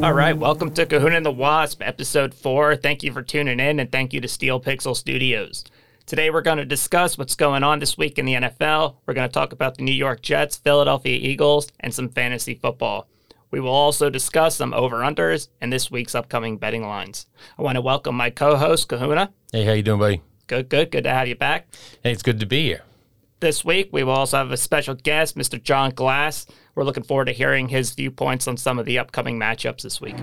All right, welcome to Kahuna and the Wasp, episode four. Thank you for tuning in, and thank you to Steel Pixel Studios. Today, we're going to discuss what's going on this week in the NFL. We're going to talk about the New York Jets, Philadelphia Eagles, and some fantasy football. We will also discuss some over-unders and this week's upcoming betting lines. I want to welcome my co-host, Kahuna. Hey, how you doing, buddy? Good, good, good to have you back. Hey, it's good to be here. This week, we will also have a special guest, Mr. John Glass. We're looking forward to hearing his viewpoints on some of the upcoming matchups this week.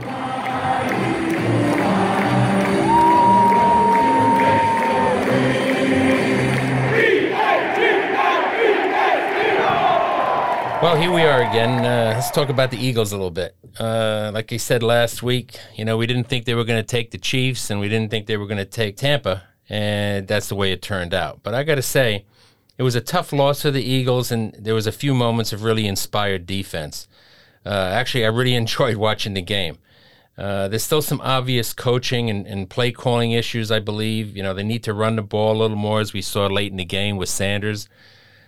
Well, here we are again. Uh, let's talk about the Eagles a little bit. Uh, like I said last week, you know, we didn't think they were going to take the Chiefs and we didn't think they were going to take Tampa, and that's the way it turned out. But I got to say, it was a tough loss for the Eagles, and there was a few moments of really inspired defense. Uh, actually, I really enjoyed watching the game. Uh, there's still some obvious coaching and, and, play calling issues, I believe. You know, they need to run the ball a little more, as we saw late in the game with Sanders.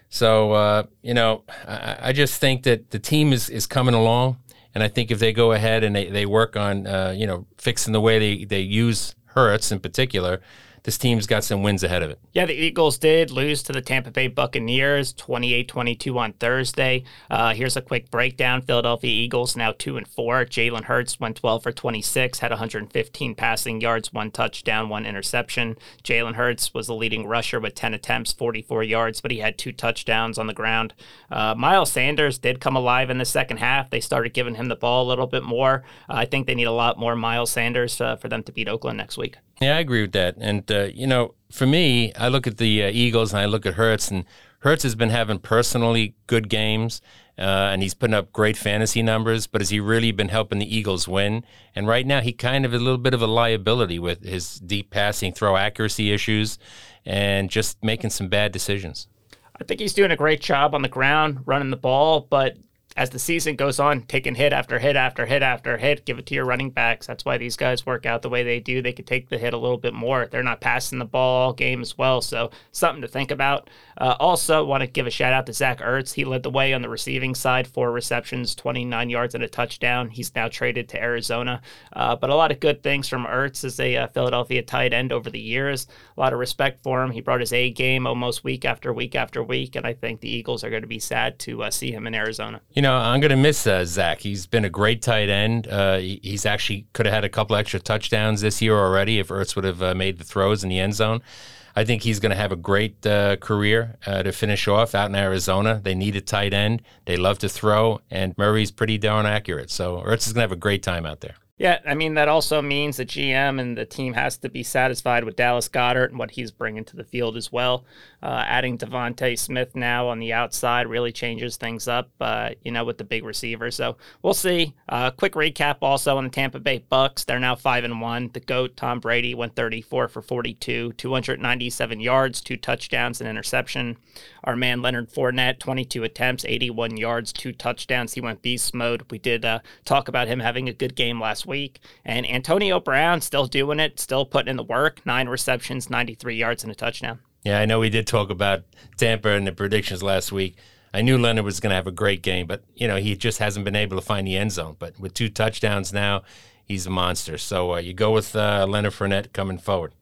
So, uh, you know, I, I, just think that the team is, is coming along. And I think if they go ahead and they, they work on, uh, you know, fixing the way they, they use Hurts in particular, this team's got some wins ahead of it. Yeah, the Eagles did lose to the Tampa Bay Buccaneers 28 22 on Thursday. Uh, here's a quick breakdown Philadelphia Eagles now 2 and 4. Jalen Hurts went 12 for 26, had 115 passing yards, one touchdown, one interception. Jalen Hurts was the leading rusher with 10 attempts, 44 yards, but he had two touchdowns on the ground. Uh, Miles Sanders did come alive in the second half. They started giving him the ball a little bit more. Uh, I think they need a lot more Miles Sanders uh, for them to beat Oakland next week. Yeah, I agree with that. And, uh, you know, for me, I look at the uh, Eagles and I look at Hurts, and Hurts has been having personally good games. Uh, and he's putting up great fantasy numbers, but has he really been helping the Eagles win? And right now, he kind of a little bit of a liability with his deep passing, throw accuracy issues, and just making some bad decisions. I think he's doing a great job on the ground, running the ball, but as the season goes on, taking hit after hit after hit after hit, give it to your running backs. That's why these guys work out the way they do. They could take the hit a little bit more. They're not passing the ball all game as well, so something to think about. Uh, also, want to give a shout out to Zach Ertz. He led the way on the receiving side, four receptions, 29 yards and a touchdown. He's now traded to Arizona. Uh, but a lot of good things from Ertz as a uh, Philadelphia tight end over the years. A lot of respect for him. He brought his A game almost week after week after week, and I think the Eagles are going to be sad to uh, see him in Arizona. You know, know, I'm going to miss uh, Zach. He's been a great tight end. Uh, he's actually could have had a couple extra touchdowns this year already if Ertz would have uh, made the throws in the end zone. I think he's going to have a great uh, career uh, to finish off out in Arizona. They need a tight end. They love to throw, and Murray's pretty darn accurate. So Ertz is going to have a great time out there. Yeah, I mean that also means the GM and the team has to be satisfied with Dallas Goedert and what he's bringing to the field as well. Uh, adding DeVonta Smith now on the outside really changes things up, uh, you know, with the big receiver. So we'll see. Uh, quick recap also on the Tampa Bay Bucks. They're now five and one. The goat Tom Brady went 34 for 42, 297 yards, two touchdowns, and interception. Our man Leonard Fournette, 22 attempts, 81 yards, two touchdowns. He went beast mode. We did uh, talk about him having a good game last week. And Antonio Brown still doing it, still putting in the work. Nine receptions, 93 yards, and a touchdown. Yeah, I know we did talk about Tampa and the predictions last week. I knew Leonard was going to have a great game, but you know he just hasn't been able to find the end zone. But with two touchdowns now, he's a monster. So uh, you go with uh, Leonard Fournette coming forward.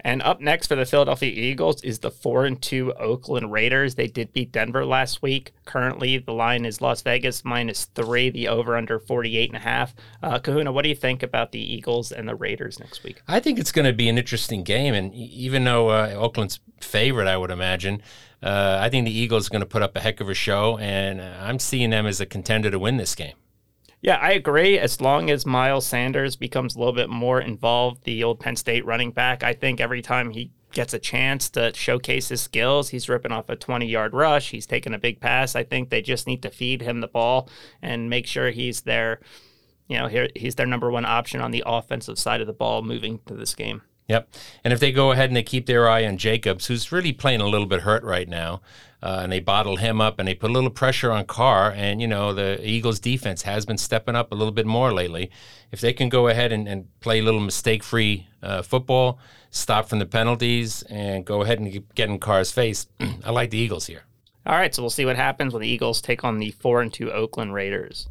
And up next for the Philadelphia Eagles is the 4 and 2 Oakland Raiders. They did beat Denver last week. Currently, the line is Las Vegas minus 3, the over under 48 and a half. Uh, Kahuna, what do you think about the Eagles and the Raiders next week? I think it's going to be an interesting game and even though uh, Oakland's favorite, I would imagine, uh, I think the Eagles are going to put up a heck of a show and I'm seeing them as a contender to win this game. Yeah, I agree. As long as Miles Sanders becomes a little bit more involved, the old Penn State running back, I think every time he gets a chance to showcase his skills, he's ripping off a 20 yard rush, he's taking a big pass. I think they just need to feed him the ball and make sure he's there. You know, he's their number one option on the offensive side of the ball moving to this game. Yep. And if they go ahead and they keep their eye on Jacobs, who's really playing a little bit hurt right now, uh, and they bottle him up and they put a little pressure on Carr, and you know the Eagles' defense has been stepping up a little bit more lately. If they can go ahead and, and play a little mistake-free uh, football, stop from the penalties, and go ahead and get in Carr's face, I like the Eagles here. All right, so we'll see what happens when the Eagles take on the four and two Oakland Raiders.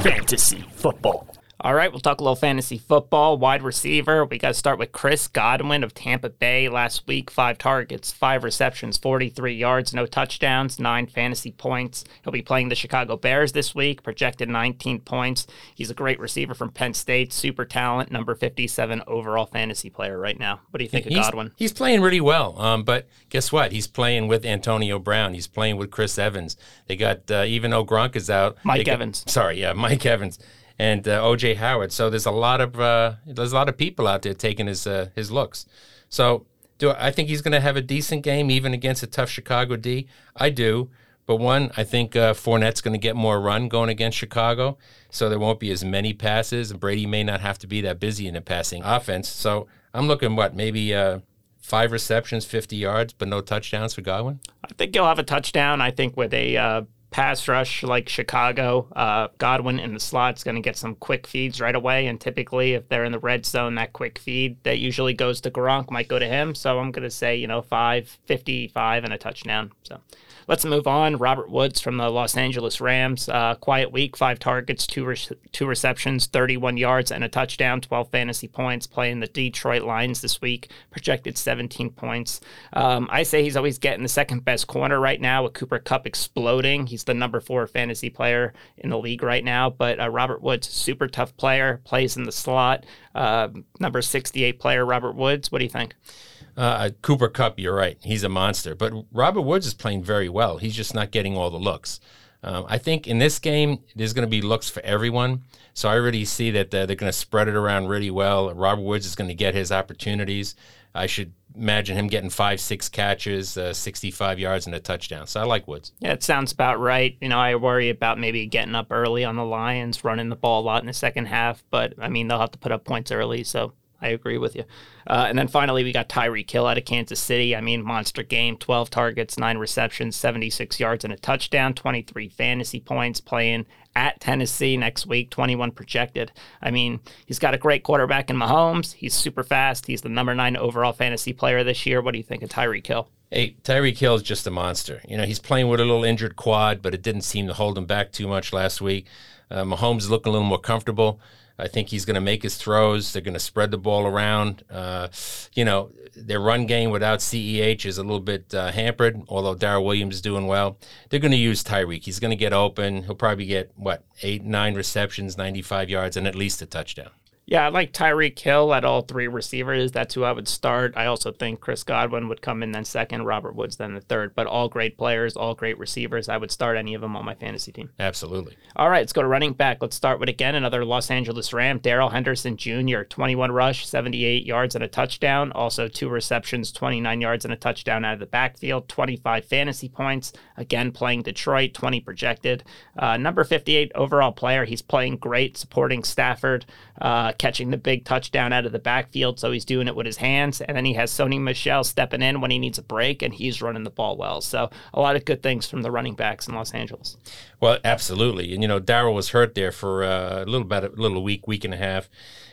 Fantasy football. All right, we'll talk a little fantasy football. Wide receiver, we got to start with Chris Godwin of Tampa Bay last week. Five targets, five receptions, 43 yards, no touchdowns, nine fantasy points. He'll be playing the Chicago Bears this week, projected 19 points. He's a great receiver from Penn State, super talent, number 57 overall fantasy player right now. What do you think he's, of Godwin? He's playing really well, um, but guess what? He's playing with Antonio Brown. He's playing with Chris Evans. They got, uh, even though Gronk is out, Mike got, Evans. Sorry, yeah, Mike Evans and uh, OJ Howard. So there's a lot of uh, there's a lot of people out there taking his uh, his looks. So do I think he's going to have a decent game even against a tough Chicago D? I do. But one, I think uh, Fournette's going to get more run going against Chicago, so there won't be as many passes, and Brady may not have to be that busy in the passing offense. So I'm looking what maybe uh, five receptions, 50 yards, but no touchdowns for Godwin. I think he'll have a touchdown. I think with a uh, pass rush like Chicago, uh, Godwin in the slot's going to get some quick feeds right away. And typically, if they're in the red zone, that quick feed that usually goes to Gronk might go to him. So I'm going to say, you know, 5, 55 and a touchdown. So Let's move on. Robert Woods from the Los Angeles Rams. Uh, quiet week, five targets, two re- two receptions, 31 yards, and a touchdown, 12 fantasy points. Playing the Detroit Lions this week, projected 17 points. Um, I say he's always getting the second best corner right now with Cooper Kupp exploding. He's the number four fantasy player in the league right now. But uh, Robert Woods, super tough player, plays in the slot. Uh, number 68 player, Robert Woods. What do you think? Uh, Cooper Kupp, you're right. He's a monster. But Robert Woods is playing very well. He's just not getting all the looks. Um, I think in this game, there's going to be looks for everyone. So I already see that uh, they're going to spread it around really well. Robert Woods is going to get his opportunities. I should imagine him getting five, six catches, uh, 65 yards, and a touchdown. So I like Woods. Yeah, it sounds about right. You know, I worry about maybe getting up early on the Lions, running the ball a lot in the second half, but I mean, they'll have to put up points early. So I agree with you. Uh, and then finally, we got Tyreek Hill out of Kansas City. I mean, monster game 12 targets, nine receptions, 76 yards, and a touchdown, 23 fantasy points playing at Tennessee next week, 21 projected. I mean, he's got a great quarterback in Mahomes. He's super fast. He's the number nine overall fantasy player this year. What do you think of Tyreek Hill? Hey, Tyreek Hill is just a monster. You know, he's playing with a little injured quad, but it didn't seem to hold him back too much last week. Uh, Mahomes is looking a little more comfortable. I think he's going to make his throws. They're going to spread the ball around. Uh, you know, their run game without CEH is a little bit uh, hampered, although Darrel Williams is doing well. They're going to use Tyreek. He's going to get open. He'll probably get, what, eight, nine receptions, 95 yards, and at least a touchdown. Yeah, I like Tyreek Hill at all three receivers. That's who I would start. I also think Chris Godwin would come in then second, Robert Woods then the third. But all great players, all great receivers. I would start any of them on my fantasy team. Absolutely. All right, let's go to running back. Let's start with again another Los Angeles Ram, Darrell Henderson Jr. 21 rush, 78 yards and a touchdown. Also two receptions, 29 yards and a touchdown out of the backfield. 25 fantasy points. Again, playing Detroit, 20 projected. Uh, number 58 overall player. He's playing great, supporting Stafford. Uh, catching the big touchdown out of the backfield. So he's doing it with his hands. And then he has Sony Michel stepping in when he needs a break, and he's running the ball well. So a lot of good things from the running backs in Los Angeles. Well, absolutely. And, you know, Darrell was hurt there for uh, a little about a little week, week and a half.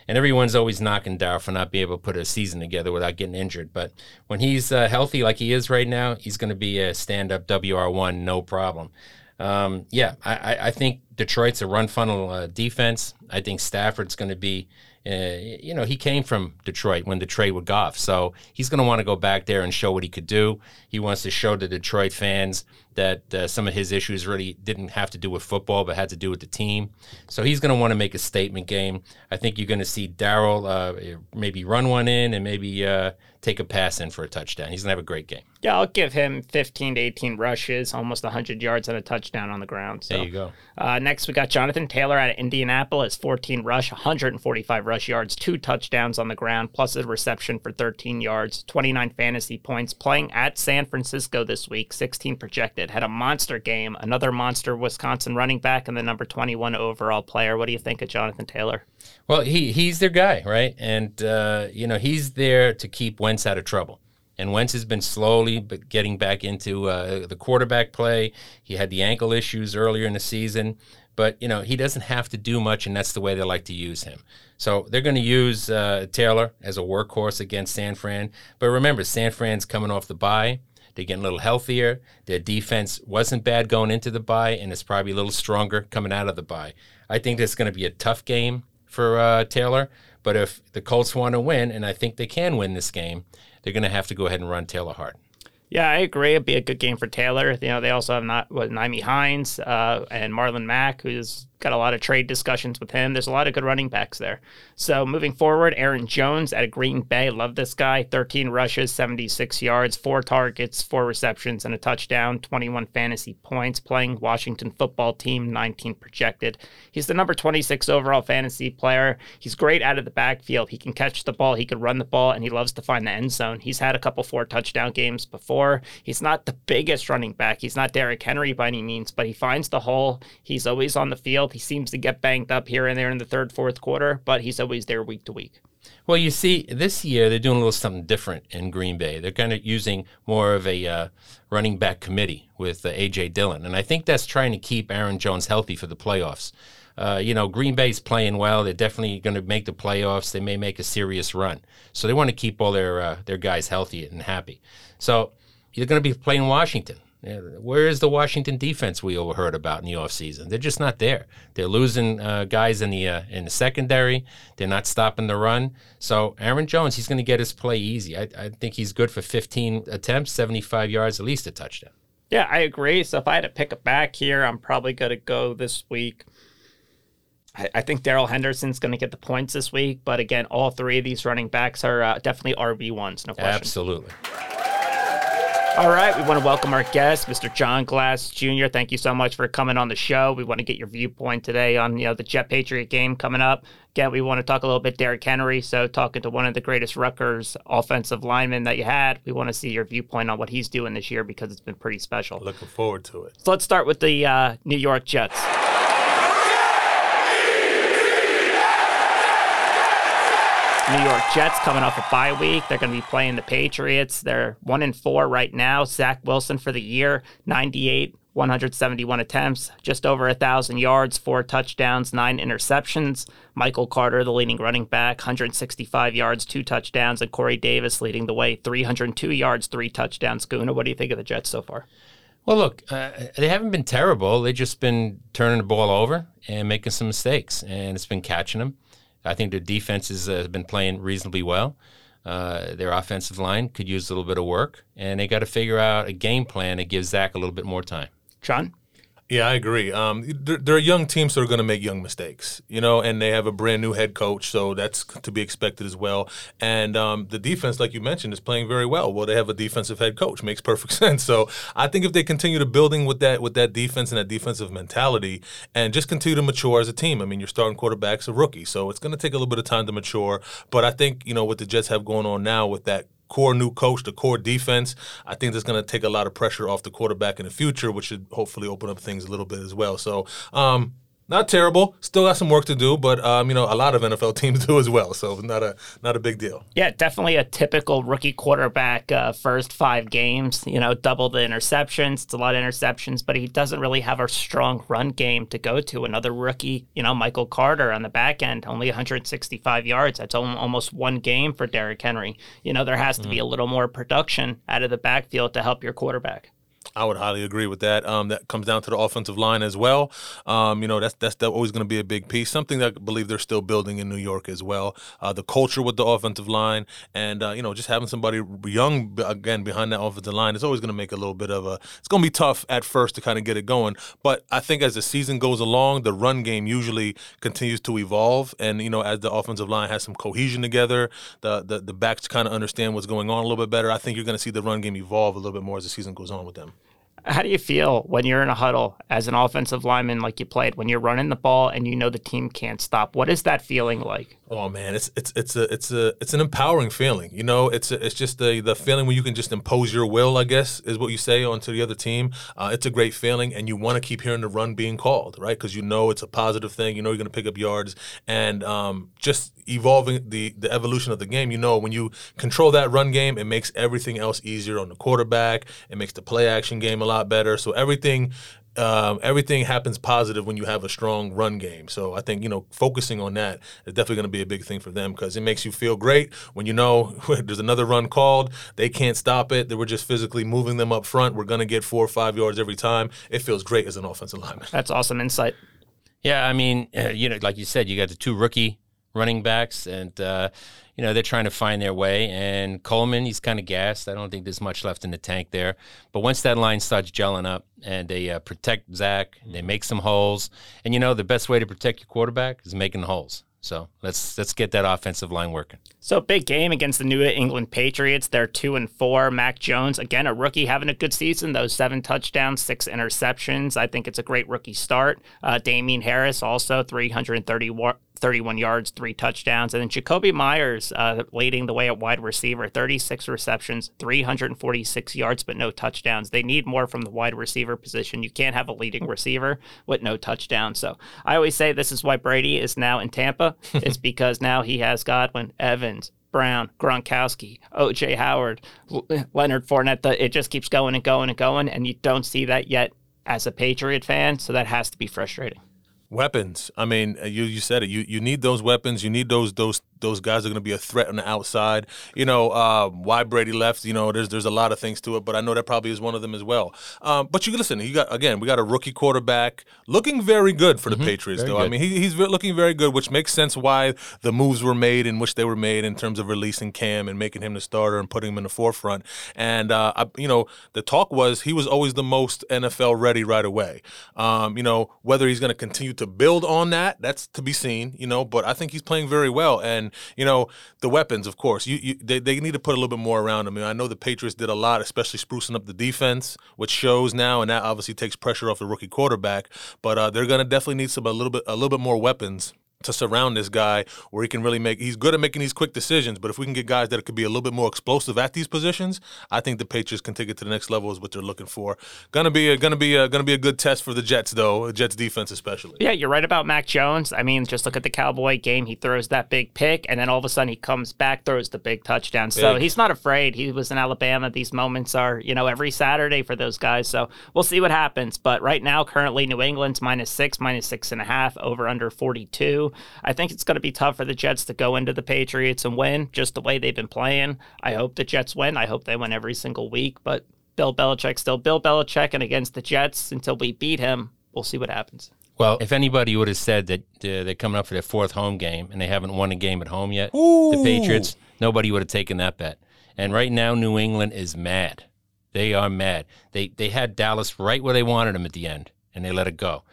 And everyone's always knocking Darrell for not being able to put a season together without getting injured. But when he's uh, healthy like he is right now, he's going to be a stand up WR1, no problem. Um, yeah, I, I, think Detroit's a run funnel uh, defense. I think Stafford's going to be, uh, you know, he came from Detroit when Detroit with Goff, so he's going to want to go back there and show what he could do. He wants to show the Detroit fans that uh, some of his issues really didn't have to do with football, but had to do with the team. So he's going to want to make a statement game. I think you're going to see Darrell uh, maybe run one in and maybe uh, take a pass in for a touchdown. He's going to have a great game. Yeah, I'll give him 15 to 18 rushes, almost 100 yards and a touchdown on the ground. So. There you go. Uh, next, we got Jonathan Taylor out of Indianapolis, 14 rush, 145 rush yards, two touchdowns on the ground, plus a reception for 13 yards, 29 fantasy points. Playing at San Francisco this week, 16 projected. Had a monster game, another monster Wisconsin running back, and the number 21 overall player. What do you think of Jonathan Taylor? Well, he he's their guy, right? And uh, you know he's there to keep Wentz out of trouble. And Wentz has been slowly but getting back into uh, the quarterback play. He had the ankle issues earlier in the season, but you know he doesn't have to do much, and that's the way they like to use him. So they're going to use uh, Taylor as a workhorse against San Fran. But remember, San Fran's coming off the bye. They're getting a little healthier. Their defense wasn't bad going into the bye, and it's probably a little stronger coming out of the bye. I think it's going to be a tough game for uh, Taylor. But if the Colts want to win, and I think they can win this game, they're going to have to go ahead and run Taylor hard. Yeah, I agree. It'd be a good game for Taylor. You know, they also have not what Nyheim Hines uh, and Marlon Mack, who's got a lot of trade discussions with him. There's a lot of good running backs there. So moving forward, Aaron Jones at Green Bay. Love this guy. 13 rushes, 76 yards, four targets, four receptions, and a touchdown. 21 fantasy points. Playing Washington football team, 19 projected. He's the number 26 overall fantasy player. He's great out of the backfield. He can catch the ball. He can run the ball, and he loves to find the end zone. He's had a couple four touchdown games before. He's not the biggest running back. He's not Derrick Henry by any means, but he finds the hole. He's always on the field. He seems to get banged up here and there in the third, fourth quarter, but he's always there week to week. Well, you see, this year they're doing a little something different in Green Bay. They're kind of using more of a uh, running back committee with uh, A.J. Dillon. And I think that's trying to keep Aaron Jones healthy for the playoffs. Uh, you know, Green Bay's playing well. They're definitely going to make the playoffs. They may make a serious run. So they want to keep all their uh, their guys healthy and happy. So you're going to be playing Washington. Where is the Washington defense we overheard about in the offseason? They're just not there. They're losing uh, guys in the uh, in the secondary. They're not stopping the run. So Aaron Jones, he's going to get his play easy. I, I think he's good for 15 attempts, 75 yards, at least a touchdown. Yeah, I agree. So if I had to pick a back here, I'm probably going to go this week. I, I think Darrell Henderson's going to get the points this week, but again, all three of these running backs are uh, definitely RB ones, no question. Absolutely. All right, we want to welcome our guest, Mr. John Glass Jr. Thank you so much for coming on the show. We want to get your viewpoint today on you know the Jet Patriot game coming up. Again, we want to talk a little bit Derrick Henry. So, talking to one of the greatest Rutgers offensive linemen that you had, we want to see your viewpoint on what he's doing this year because it's been pretty special. Looking forward to it. So, let's start with the uh, New York Jets. New York Jets coming off a bye week. They're going to be playing the Patriots. They're one and four right now. Zach Wilson for the year, 98, 171 attempts, just over a thousand yards, four touchdowns, nine interceptions. Michael Carter, the leading running back, 165 yards, two touchdowns, and Corey Davis leading the way, 302 yards, three touchdowns. Guna, what do you think of the Jets so far? Well, look, uh, they haven't been terrible. They've just been turning the ball over and making some mistakes, and it's been catching them. I think the defense has uh, been playing reasonably well. Uh, their offensive line could use a little bit of work, and they got to figure out a game plan that gives Zach a little bit more time. John? Yeah, I agree. Um, they're, they're young teams that are going to make young mistakes, you know, and they have a brand new head coach, so that's to be expected as well. And um, the defense, like you mentioned, is playing very well. Well, they have a defensive head coach, makes perfect sense. So I think if they continue to building with that with that defense and that defensive mentality, and just continue to mature as a team. I mean, your starting quarterback's a rookie, so it's going to take a little bit of time to mature. But I think you know what the Jets have going on now with that core new coach, the core defense, I think that's going to take a lot of pressure off the quarterback in the future, which should hopefully open up things a little bit as well. So, um, not terrible. Still got some work to do, but um, you know a lot of NFL teams do as well. So not a not a big deal. Yeah, definitely a typical rookie quarterback. Uh, first five games, you know, double the interceptions. It's a lot of interceptions, but he doesn't really have a strong run game to go to. Another rookie, you know, Michael Carter on the back end, only 165 yards. That's almost one game for Derrick Henry. You know, there has to mm-hmm. be a little more production out of the backfield to help your quarterback. I would highly agree with that. Um, that comes down to the offensive line as well. Um, you know, that's that's always going to be a big piece. Something that I believe they're still building in New York as well. Uh, the culture with the offensive line, and uh, you know, just having somebody young again behind that offensive line is always going to make a little bit of a. It's going to be tough at first to kind of get it going, but I think as the season goes along, the run game usually continues to evolve, and you know, as the offensive line has some cohesion together, the the, the backs kind of understand what's going on a little bit better. I think you're going to see the run game evolve a little bit more as the season goes on with them. How do you feel when you're in a huddle as an offensive lineman like you played when you're running the ball and you know the team can't stop? What is that feeling like? Oh man, it's it's it's a it's a it's an empowering feeling. You know, it's a, it's just the the feeling when you can just impose your will. I guess is what you say onto the other team. Uh, it's a great feeling, and you want to keep hearing the run being called, right? Because you know it's a positive thing. You know you're going to pick up yards, and um, just evolving the the evolution of the game. You know, when you control that run game, it makes everything else easier on the quarterback. It makes the play action game a lot better. So everything um, everything happens positive when you have a strong run game. So I think you know focusing on that is definitely going to be a big thing for them because it makes you feel great when you know there's another run called. They can't stop it. They were just physically moving them up front. We're going to get four or five yards every time. It feels great as an offensive lineman. That's awesome insight. Yeah, I mean, uh, you know, like you said, you got the two rookie running backs, and uh, you know they're trying to find their way. And Coleman, he's kind of gassed. I don't think there's much left in the tank there. But once that line starts gelling up, and they uh, protect Zach, they make some holes, and you know the best way to protect your quarterback is making the holes. So let's let's get that offensive line working. So big game against the New England Patriots. They're two and four. Mac Jones, again, a rookie having a good season. Those seven touchdowns, six interceptions. I think it's a great rookie start. Uh, Damien Harris also 330 31 yards, three touchdowns. And then Jakobi Meyers uh, leading the way at wide receiver, 36 receptions, 346 yards, but no touchdowns. They need more from the wide receiver position. You can't have a leading receiver with no touchdowns. So I always say this is why Brady is now in Tampa. it's because now he has Godwin, Evans, Brown, Gronkowski, OJ Howard, Leonard Fournette. It just keeps going and going and going, and you don't see that yet as a Patriot fan. So that has to be frustrating. Weapons. I mean, uh, you you said it. You you need those weapons. You need those those those guys are going to be a threat on the outside. You know uh, why Brady left. You know, there's there's a lot of things to it, but I know that probably is one of them as well. Um, but you listen. You got again. We got a rookie quarterback looking very good for the mm-hmm. Patriots, very though. Good. I mean, he, he's looking very good, which makes sense why the moves were made in which they were made in terms of releasing Cam and making him the starter and putting him in the forefront. And uh, I, you know, the talk was he was always the most NFL ready right away. Um, you know, whether he's going to continue to build on that, that's to be seen. You know, but I think he's playing very well and you know, the weapons, of course, you, you they, they need to put a little bit more around them. I, mean, I know the Patriots did a lot, especially sprucing up the defense, which shows now, and that obviously takes pressure off the rookie quarterback. But uh, they're going to definitely need some a little bit a little bit more weapons to surround this guy where he can really make he's good at making these quick decisions but if we can get guys that could be a little bit more explosive at these positions i think the patriots can take it to the next level is what they're looking for. Gonna be a gonna be a gonna be a good test for the jets though jets defense especially. Yeah you're right about mac jones. I mean just look at the cowboy game. He throws that big pick and then all of a sudden he comes back throws the big touchdown. Big. so he's not afraid. He was in alabama. These moments are you know every saturday for those guys. So we'll see what happens. But right now currently new england's minus six minus six and a half over under 42 I think it's going to be tough for the Jets to go into the Patriots and win just the way they've been playing. I hope the Jets win. I hope they win every single week, but Bill Belichick still Bill Belichick, and against the Jets until we beat him, we'll see what happens. Well, if anybody would have said that uh, they're coming up for their fourth home game and they haven't won a game at home yet, Ooh. the Patriots, nobody would have taken that bet. And right now, New England is mad. They are mad. They they had Dallas right where they wanted them at the end, and they let it go.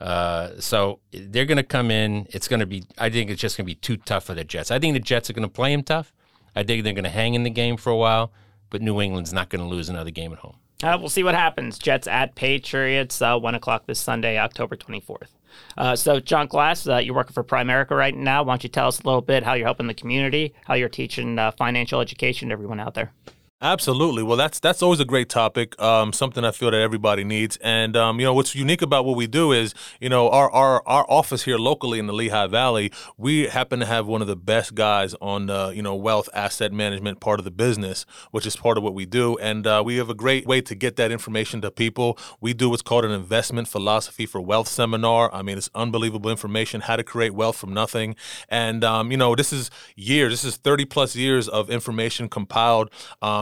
Uh, so they're going to come in. It's going to be. I think it's just going to be too tough for the Jets. I think the Jets are going to play them tough. I think they're going to hang in the game for a while, but New England's not going to lose another game at home. Uh, we'll see what happens. Jets at Patriots, uh, one o'clock this Sunday, October twenty fourth. Uh, so, John Glass, uh, you're working for Primerica right now. Why don't you tell us a little bit how you're helping the community, how you're teaching uh, financial education to everyone out there? Absolutely. Well, that's that's always a great topic. Um, something I feel that everybody needs. And um, you know, what's unique about what we do is, you know, our, our our office here locally in the Lehigh Valley, we happen to have one of the best guys on the you know wealth asset management part of the business, which is part of what we do. And uh, we have a great way to get that information to people. We do what's called an investment philosophy for wealth seminar. I mean, it's unbelievable information how to create wealth from nothing. And um, you know, this is years. This is thirty plus years of information compiled.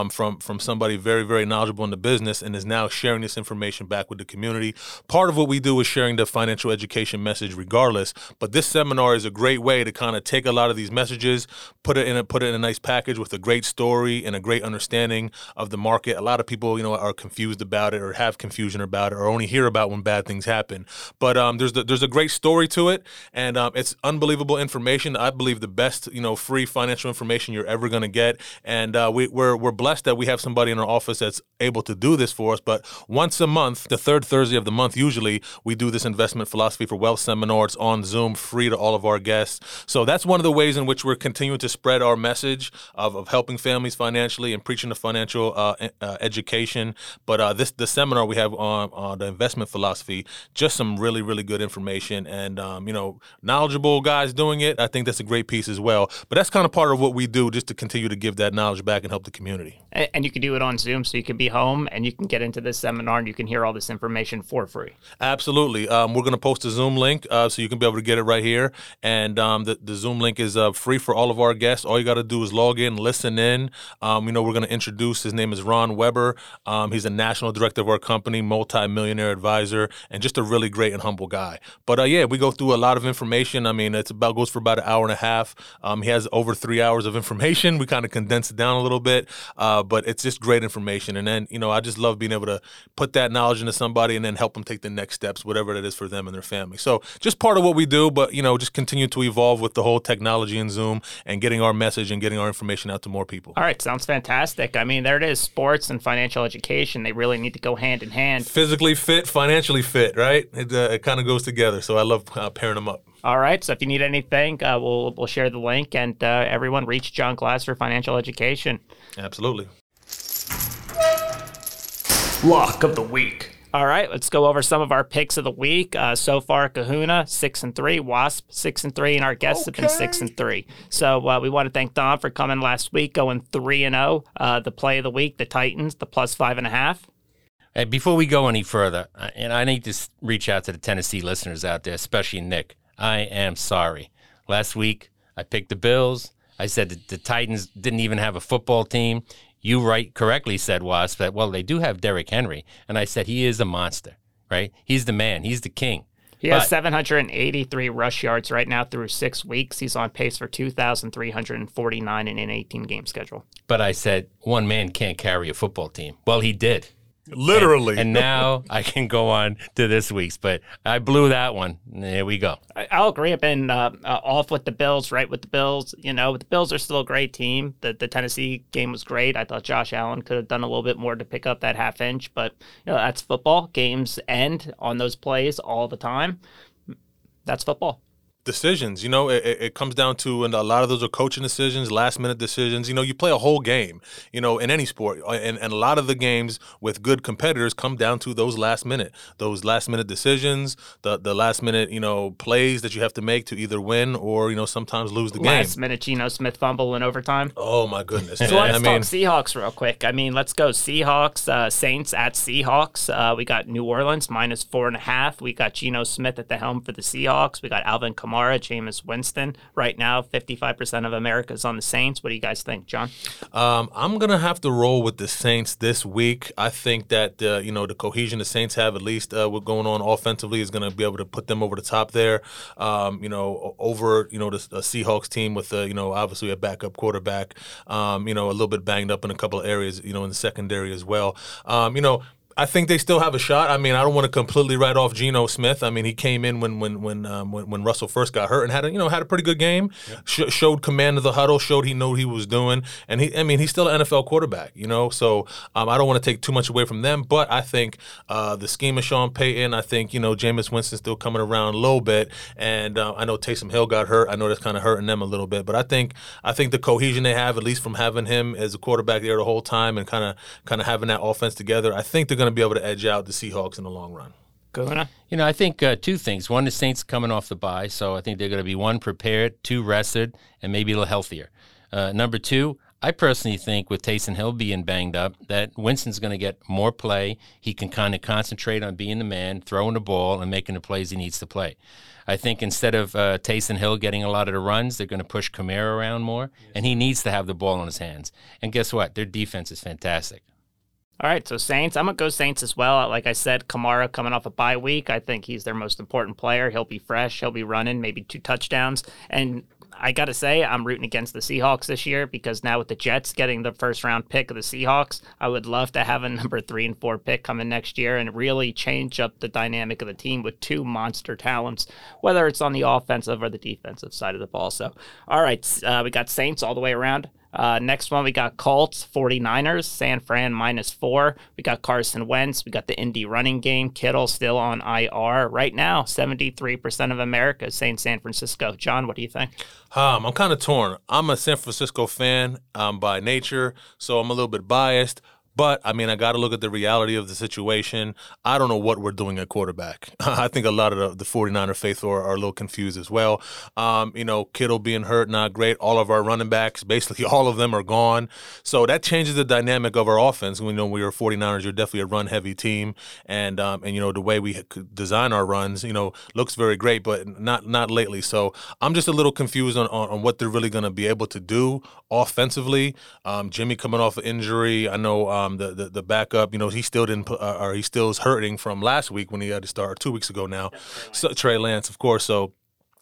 From from somebody very very knowledgeable in the business and is now sharing this information back with the community. Part of what we do is sharing the financial education message regardless, but this seminar is a great way to kind of take a lot of these messages, put it in a put it in a nice package with a great story and a great understanding of the market. A lot of people, you know, are confused about it or have confusion about it or only hear about when bad things happen. But um, there's the, there's a great story to it and um, it's unbelievable information. I believe the best, you know, free financial information you're ever going to get and uh, we, we're we're blessed blessed that we have somebody in our office that's able to do this for us. But once a month, the third Thursday of the month, usually we do this investment philosophy for wealth seminar. It's on Zoom, free to all of our guests. So that's one of the ways in which we're continuing to spread our message of, of helping families financially and preaching the financial uh, uh, education. But uh, this the seminar we have on, on the investment philosophy, just some really really good information and um, you know knowledgeable guys doing it. I think that's a great piece as well. But that's kind of part of what we do, just to continue to give that knowledge back and help the community. And you can do it on Zoom, so you can be home and you can get into this seminar and you can hear all this information for free. Absolutely. Um, we're going to post a Zoom link uh, so you can be able to get it right here. And um, the, the Zoom link is uh, free for all of our guests. All you got to do is log in, listen in. Um, you know, we're going to introduce his name is Ron Weber. Um, he's a national director of our company, multi-millionaire advisor, and just a really great and humble guy. But uh, yeah, we go through a lot of information. I mean, it's about goes for about an hour and a half. Um, he has over three hours of information. We kind of condense it down a little bit. Uh, uh, but it's just great information. And then, you know, I just love being able to put that knowledge into somebody and then help them take the next steps, whatever that is for them and their family. So just part of what we do, but, you know, just continue to evolve with the whole technology and Zoom and getting our message and getting our information out to more people. All right. Sounds fantastic. I mean, there it is sports and financial education. They really need to go hand in hand. Physically fit, financially fit, right? It, uh, it kind of goes together. So I love uh, pairing them up. All right. So if you need anything, uh, we'll we'll share the link, and uh, everyone reach John Glass for financial education. Absolutely. Lock of the week. All right, let's go over some of our picks of the week. Uh, so far, Kahuna six and three, Wasp six and three, and our guests okay. have been six and three. So uh, we want to thank Don for coming last week, going three and zero. Oh. Uh, the play of the week, the Titans, the plus five and a half. Hey, before we go any further, and I need to reach out to the Tennessee listeners out there, especially Nick. I am sorry. Last week, I picked the Bills. I said that the Titans didn't even have a football team. You right correctly said, Wasp, that, well, they do have Derrick Henry. And I said, he is a monster, right? He's the man, he's the king. He but, has 783 rush yards right now through six weeks. He's on pace for 2,349 in an 18 game schedule. But I said, one man can't carry a football team. Well, he did. Literally. And, and, now I can go on to this week's, but I blew that one. There we go. I, will agree. I've been uh, uh, off with the Bills, right with the Bills. You know, the Bills are still a great team. The, the Tennessee game was great. I thought Josh Allen could have done a little bit more to pick up that half inch, but you know that's football. Games end on those plays all the time. That's football decisions. You know, it, it, comes down to, and a lot of those are coaching decisions, last minute decisions. You know, you play a whole game, you know, in any sport. Uh, and, and a lot of the games with good competitors come down to those last minute, those last minute decisions, the, the last minute, you know, plays that you have to make to either win or, you know, sometimes lose the last game. Last minute Geno Smith fumble in overtime. Oh, my goodness. so let's I mean, talk Seahawks real quick. I mean, let's go Seahawks, uh, Saints at Seahawks. Uh, we got New Orleans minus four and a half. We got Geno Smith at the helm for the Seahawks. We got Alvin Kamara Kamara, Jameis Winston. Right now, 55% of America is on the Saints. What do you guys think, John? Um, I'm going to have to roll with the Saints this week. I think that, uh, you know, the cohesion the Saints have, at least uh, what's going on offensively, is going to be able to put them over the top there. Um, you know, over, you know, the, the Seahawks team with, uh, you know, obviously a backup quarterback, um, you know, a little bit banged up in a couple of areas, you know, in the secondary as well. Um, you know, I think they still have a shot. I mean, I don't want to completely write off Geno Smith. I mean, he came in when when when um, when, when, Russell first got hurt and had a, you know had a pretty good game. Yeah. Sh- showed command of the huddle. Showed he knew what he was doing. And he, I mean, he's still an NFL quarterback. You know, so um, I don't want to take too much away from them. But I think uh, the scheme of Sean Payton. I think you know Jameis Winston still coming around a little bit. And uh, I know Taysom Hill got hurt. I know that's kind of hurting them a little bit. But I think I think the cohesion they have, at least from having him as a quarterback there the whole time and kind of kind of having that offense together, I think they're going to be able to edge out the Seahawks in the long run. Kahuna? You know, I think uh, two things. One, the Saints coming off the bye, so I think they're going to be one prepared, two rested, and maybe a little healthier. Uh, number two, I personally think with Taysom Hill being banged up, that Winston's going to get more play. He can kind of concentrate on being the man, throwing the ball, and making the plays he needs to play. I think instead of uh, Taysom Hill getting a lot of the runs, they're going to push Kamara around more, and he needs to have the ball in his hands. And guess what? Their defense is fantastic. All right, so Saints. I'm gonna go Saints as well. Like I said, Kamara coming off a bye week. I think he's their most important player. He'll be fresh. He'll be running, maybe two touchdowns. And I gotta say, I'm rooting against the Seahawks this year because now with the Jets getting the first round pick of the Seahawks, I would love to have a number three and four pick coming next year and really change up the dynamic of the team with two monster talents, whether it's on the offensive or the defensive side of the ball. So, all right, uh, we got Saints all the way around. Uh, next one, we got Colts, 49ers, San Fran minus four. We got Carson Wentz. We got the Indy running game. Kittle still on IR. Right now, 73% of America is saying San Francisco. John, what do you think? Um, I'm kind of torn. I'm a San Francisco fan um, by nature, so I'm a little bit biased. But I mean, I got to look at the reality of the situation. I don't know what we're doing at quarterback. I think a lot of the, the 49er faithful are, are a little confused as well. Um, you know, Kittle being hurt, not great. All of our running backs, basically all of them are gone. So that changes the dynamic of our offense. We know we are 49ers, you're definitely a run heavy team. And, um, and, you know, the way we design our runs, you know, looks very great, but not, not lately. So I'm just a little confused on, on, on what they're really going to be able to do offensively. Um, Jimmy coming off an injury. I know um, the, the, the backup. You know, he still didn't, put, uh, or he still is hurting from last week when he had to start, two weeks ago now. So Trey Lance, of course. So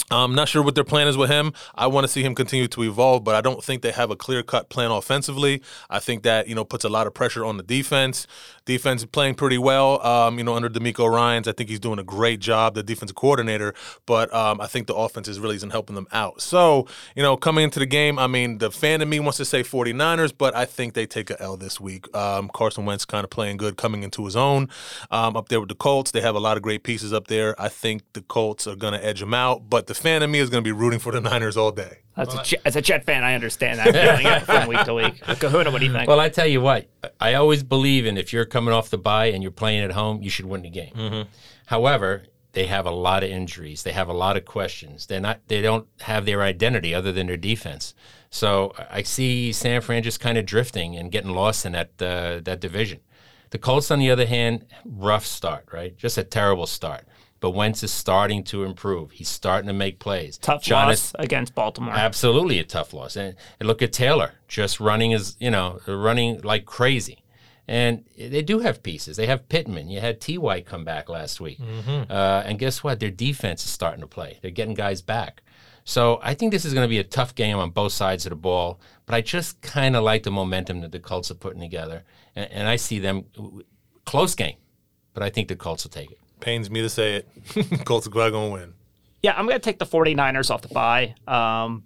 I'm not sure what their plan is with him. I want to see him continue to evolve, but I don't think they have a clear cut plan offensively. I think that, you know, puts a lot of pressure on the defense. Defense is playing pretty well, um, you know, under DeMeco Ryans. I think he's doing a great job, the defensive coordinator, but um, I think the offense is really isn't helping them out. So, you know, coming into the game, I mean, the fan in me wants to say 49ers, but I think they take a L this week. Um, Carson Wentz kind of playing good, coming into his own um, up there with the Colts. They have a lot of great pieces up there. I think the Colts are going to edge them out, but the fan of me is going to be rooting for the Niners all day. As a, Jet, as a Jet fan, I understand that feeling from week to week. Kahuna, what do you think? Well, I tell you what, I always believe in if you're coming off the bye and you're playing at home, you should win the game. Mm-hmm. However, they have a lot of injuries. They have a lot of questions. They're not. They don't have their identity other than their defense. So I see San Fran just kind of drifting and getting lost in that uh, that division. The Colts, on the other hand, rough start, right? Just a terrible start but Wentz is starting to improve. He's starting to make plays. Tough Jonathan, loss against Baltimore. Absolutely a tough loss. And, and, look at Taylor, just running as you know, running like crazy. And they do have pieces. They have Pittman. You had T. White come back last week, mm-hmm. uh, and guess what? Their defense is starting to play. They're getting guys back. So I think this is going to be a tough game on both sides of the ball. But I just kind of like the momentum that the Colts are putting together, and, and I see them close game. But I think the Colts will take it. Pains me to say it. Colts are going to win. Yeah, I'm going to take the 49ers off the bye. Um,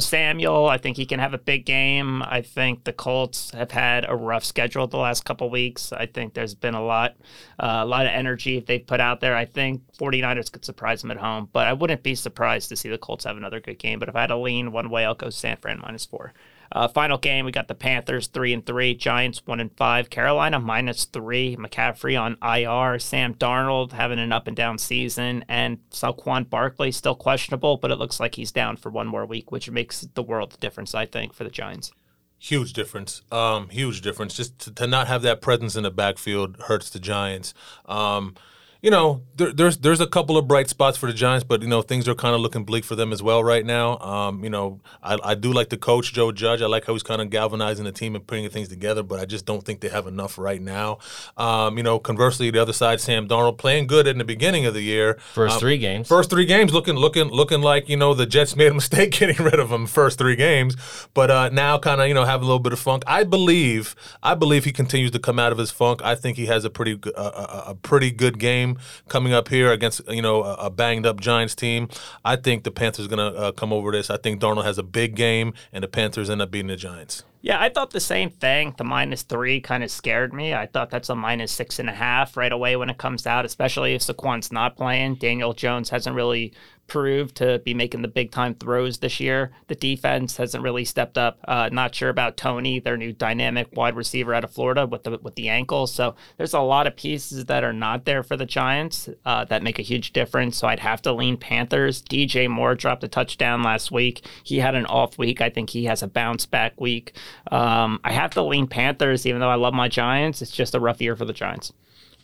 Samuel, I think he can have a big game. I think the Colts have had a rough schedule the last couple weeks. I think there's been a lot, uh, a lot of energy they've put out there. I think 49ers could surprise them at home, but I wouldn't be surprised to see the Colts have another good game. But if I had to lean one way, I'll go San Fran minus four. Uh, final game, we got the Panthers three and three, Giants one and five, Carolina minus three, McCaffrey on IR, Sam Darnold having an up and down season, and Saquon Barkley still questionable, but it looks like he's down for one more week, which makes the world of difference, I think, for the Giants. Huge difference. Um, huge difference. Just to, to, not have that presence in the backfield hurts the Giants. Um, you know, there, there's there's a couple of bright spots for the Giants, but you know things are kind of looking bleak for them as well right now. Um, you know, I, I do like the coach Joe Judge. I like how he's kind of galvanizing the team and putting things together, but I just don't think they have enough right now. Um, you know, conversely, the other side, Sam Darnold playing good in the beginning of the year. First um, three games. First three games looking looking looking like you know the Jets made a mistake getting rid of him first three games, but uh, now kind of you know have a little bit of funk. I believe I believe he continues to come out of his funk. I think he has a pretty uh, a, a pretty good game coming up here against you know a, banged up Giants team. I think the Panthers to uh, come over this. I think Darnold has a big game, and the Panthers end up beating the Giants. Yeah, I thought the same thing. The minus three kind of scared me. I thought that's a minus six and a half right away when it comes out, especially if Saquon's not playing. Daniel Jones hasn't really proved to be making the big time throws this year. The defense hasn't really stepped up. Uh, not sure about Toney, their new dynamic wide receiver out of Florida with the with the ankle. So there's a lot of pieces that are not there for the Giants uh, that make a huge difference. So I'd have to lean Panthers. DJ Moore dropped a touchdown last week. He had an off week. I think he has a bounce back week. Um, I have to lean Panthers, even though I love my Giants. It's just a rough year for the Giants.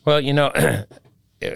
Well, you know,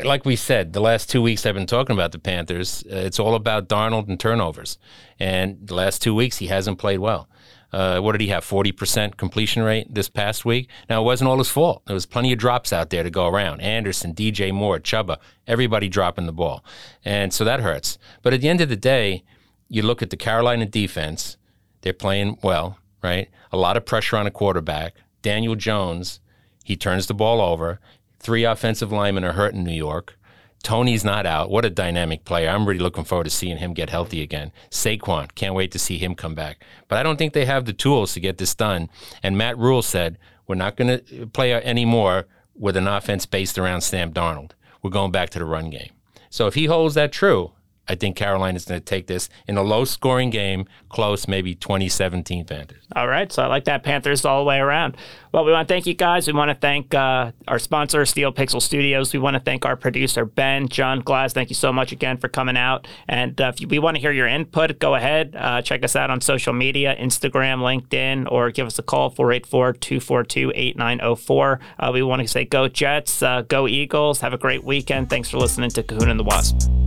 like we said, the last two weeks I've been talking about the Panthers. Uh, it's all about Darnold and turnovers. And the last two weeks he hasn't played well. Uh, what did he have? Forty percent completion rate this past week. Now it wasn't all his fault. There was plenty of drops out there to go around. Anderson, DJ Moore, Chuba, everybody dropping the ball, and so that hurts. But at the end of the day, you look at the Carolina defense. They're playing well, right? A lot of pressure on a quarterback. Daniel Jones, he turns the ball over. Three offensive linemen are hurt in New York. Toney's not out. What a dynamic player. I'm really looking forward to seeing him get healthy again. Saquon, can't wait to see him come back. But I don't think they have the tools to get this done. And Matt Rhule said, we're not going to play anymore with an offense based around Sam Darnold. We're going back to the run game. So if he holds that true, I think Carolina's going to take this in a low scoring game, close, maybe 2017 Panthers. All right. So I like that Panthers all the way around. Well, we want to thank you guys. We want to thank uh, our sponsor, Steel Pixel Studios. We want to thank our producer, Ben, John Glass. Thank you so much again for coming out. And uh, if you, we want to hear your input, go ahead. Uh, check us out on social media Instagram, LinkedIn, or give us a call 484 242 8904. Uh, We want to say go Jets, uh, go Eagles. Have a great weekend. Thanks for listening to Kahuna and the Wasp.